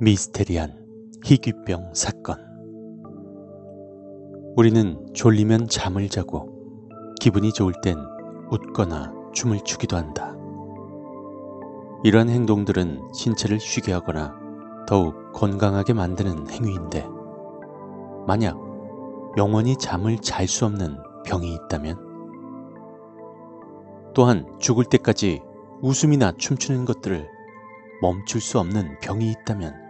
미스테리한 희귀병 사건. 우리는 졸리면 잠을 자고 기분이 좋을 땐 웃거나 춤을 추기도 한다. 이러한 행동들은 신체를 쉬게 하거나 더욱 건강하게 만드는 행위인데, 만약 영원히 잠을 잘 수 없는 병이 있다면, 또한 죽을 때까지 웃음이나 춤추는 것들을 멈출 수 없는 병이 있다면,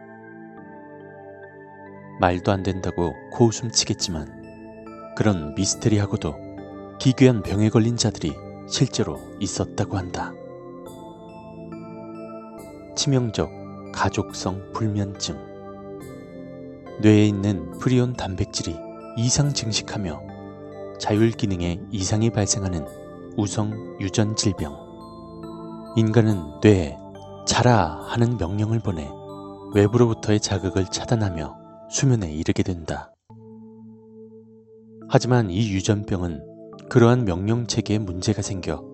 말도 안 된다고 고웃음 치겠지만, 그런 미스테리하고도 기괴한 병에 걸린 자들이 실제로 있었다고 한다. 치명적 가족성 불면증. 뇌에 있는 프리온 단백질이 이상 증식하며 자율 기능에 이상이 발생하는 우성 유전 질병. 인간은 뇌에 자라 하는 명령을 보내 외부로부터의 자극을 차단하며 수면에 이르게 된다. 하지만 이 유전병은 그러한 명령 체계에 문제가 생겨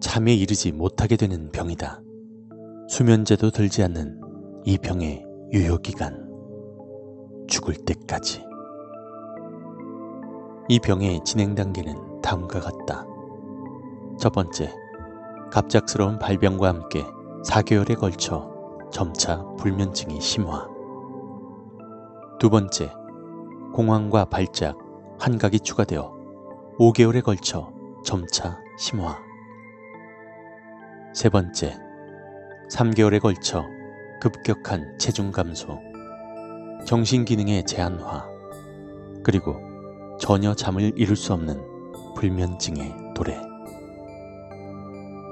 잠에 이르지 못하게 되는 병이다. 수면제도 들지 않는 이 병의 유효기간. 죽을 때까지. 이 병의 진행 단계는 다음과 같다. 첫 번째, 갑작스러운 발병과 함께 4개월에 걸쳐 점차 불면증이 심화. 두 번째, 공황과 발작, 환각이 추가되어 5개월에 걸쳐 점차 심화. 세 번째, 3개월에 걸쳐 급격한 체중 감소, 정신기능의 제한화, 그리고 전혀 잠을 이룰 수 없는 불면증의 도래.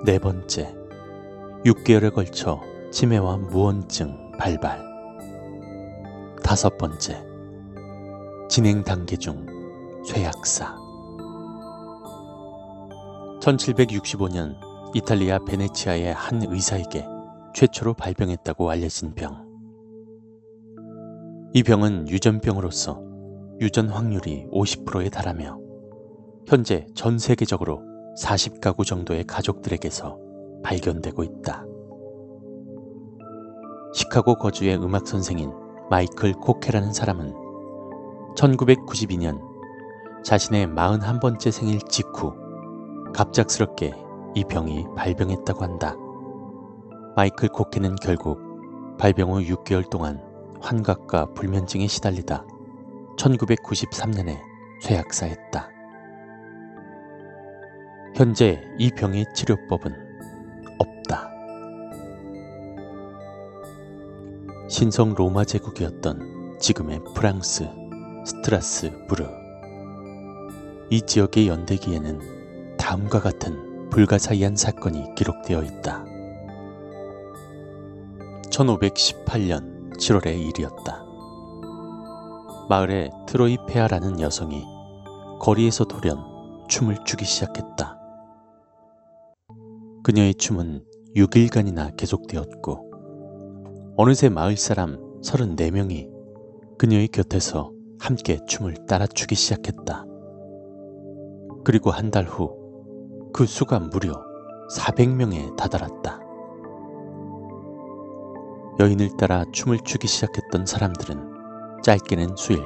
네 번째, 6개월에 걸쳐 치매와 무언증 발발. 다섯 번째, 진행 단계 중 쇠약사. 1765년 이탈리아 베네치아의 한 의사에게 최초로 발병했다고 알려진 병. 이 병은 유전병으로서 유전 확률이 50%에 달하며 현재 전 세계적으로 40가구 정도의 가족들에게서 발견되고 있다. 시카고 거주의 음악 선생인 마이클 코케라는 사람은 1992년 자신의 41번째 생일 직후 갑작스럽게 이 병이 발병했다고 한다. 마이클 코케는 결국 발병 후 6개월 동안 환각과 불면증에 시달리다 1993년에 쇠약사했다. 현재 이 병의 치료법은 신성 로마 제국이었던 지금의 프랑스 스트라스부르. 이 지역의 연대기에는 다음과 같은 불가사의한 사건이 기록되어 있다. 1518년 7월의 일이었다. 마을에 트로페아라는 여성이 거리에서 돌연 춤을 추기 시작했다. 그녀의 춤은 6일간이나 계속되었고, 어느새 마을 사람 34명이 그녀의 곁에서 함께 춤을 따라 추기 시작했다. 그리고 한 달 후 그 수가 무려 400명에 다다랐다. 여인을 따라 춤을 추기 시작했던 사람들은 짧게는 수일,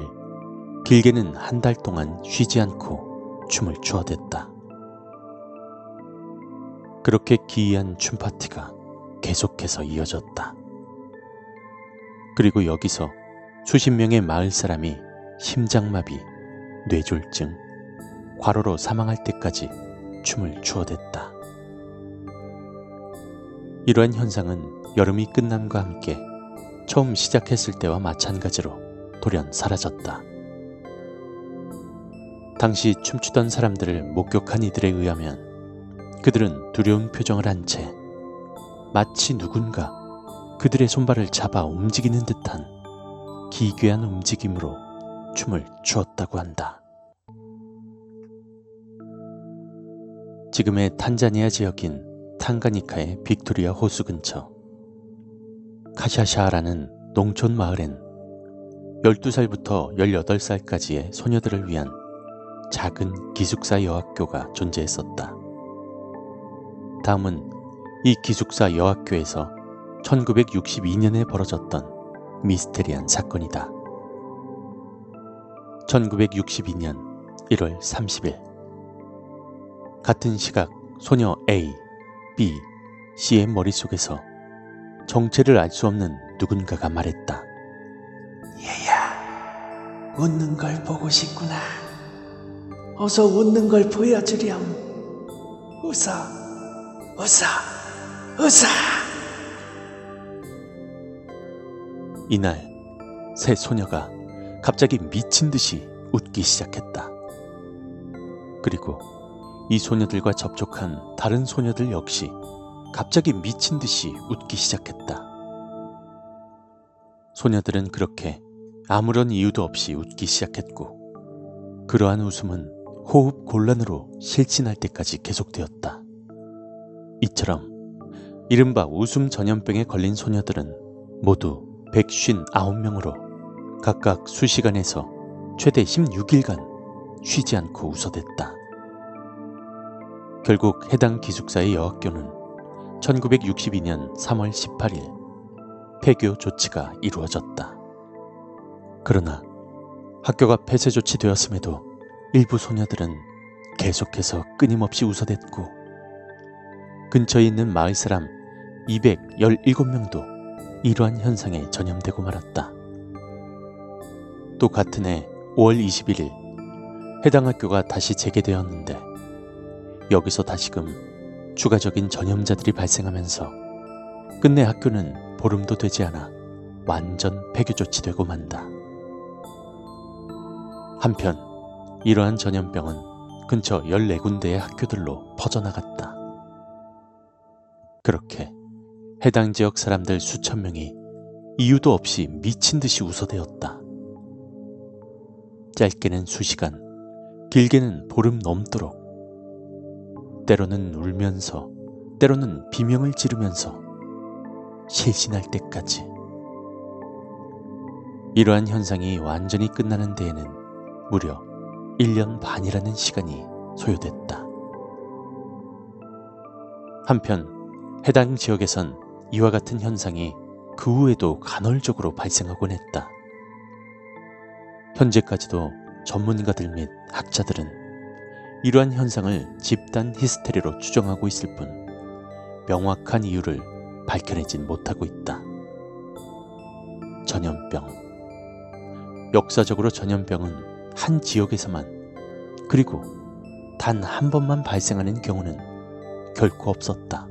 길게는 한 달 동안 쉬지 않고 춤을 추어댔다. 그렇게 기이한 춤 파티가 계속해서 이어졌다. 그리고 여기서 수십 명의 마을 사람이 심장마비, 뇌졸증, 과로로 사망할 때까지 춤을 추어댔다. 이러한 현상은 여름이 끝남과 함께 처음 시작했을 때와 마찬가지로 돌연 사라졌다. 당시 춤추던 사람들을 목격한 이들에 의하면 그들은 두려운 표정을 한 채 마치 누군가 그들의 손발을 잡아 움직이는 듯한 기괴한 움직임으로 춤을 추었다고 한다. 지금의 탄자니아 지역인 탕가니카의 빅토리아 호수 근처 카샤샤라는 농촌 마을엔 12살부터 18살까지의 소녀들을 위한 작은 기숙사 여학교가 존재했었다. 다음은 이 기숙사 여학교에서 1962년에 벌어졌던 미스테리한 사건이다. 1962년 1월 30일 같은 시각 소녀 A, B, C의 머릿속에서 정체를 알 수 없는 누군가가 말했다. 얘야, 웃는 걸 보고 싶구나. 어서 웃는 걸 보여주렴. 웃어, 웃어, 웃어. 이날 새 소녀가 갑자기 미친 듯이 웃기 시작했다. 그리고 이 소녀들과 접촉한 다른 소녀들 역시 갑자기 미친 듯이 웃기 시작했다. 소녀들은 그렇게 아무런 이유도 없이 웃기 시작했고, 그러한 웃음은 호흡 곤란으로 실신할 때까지 계속되었다. 이처럼 이른바 웃음 전염병에 걸린 소녀들은 모두 159명으로 각각 수시간에서 최대 16일간 쉬지 않고 웃어댔다. 결국 해당 기숙사의 여학교는 1962년 3월 18일 폐교 조치가 이루어졌다. 그러나 학교가 폐쇄 조치되었음에도 일부 소녀들은 계속해서 끊임없이 웃어댔고 근처에 있는 마을 사람 217명도 이러한 현상에 전염되고 말았다. 또 같은 해 5월 21일 해당 학교가 다시 재개되었는데 여기서 다시금 추가적인 전염자들이 발생하면서 끝내 학교는 보름도 되지 않아 완전 폐교 조치되고 만다. 한편 이러한 전염병은 근처 14군데의 학교들로 퍼져나갔다. 그렇게 해당 지역 사람들 수천 명이 이유도 없이 미친 듯이 웃어대었다. 짧게는 수시간, 길게는 보름 넘도록 때로는 울면서, 때로는 비명을 지르면서 실신할 때까지. 이러한 현상이 완전히 끝나는 데에는 무려 1년 반이라는 시간이 소요됐다. 한편 해당 지역에선 이와 같은 현상이 그 후에도 간헐적으로 발생하곤 했다. 현재까지도 전문가들 및 학자들은 이러한 현상을 집단 히스테리로 추정하고 있을 뿐 명확한 이유를 밝혀내진 못하고 있다. 전염병. 역사적으로 전염병은 한 지역에서만 그리고 단 한 번만 발생하는 경우는 결코 없었다.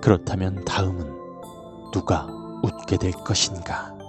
그렇다면 다음은 누가 웃게 될 것인가?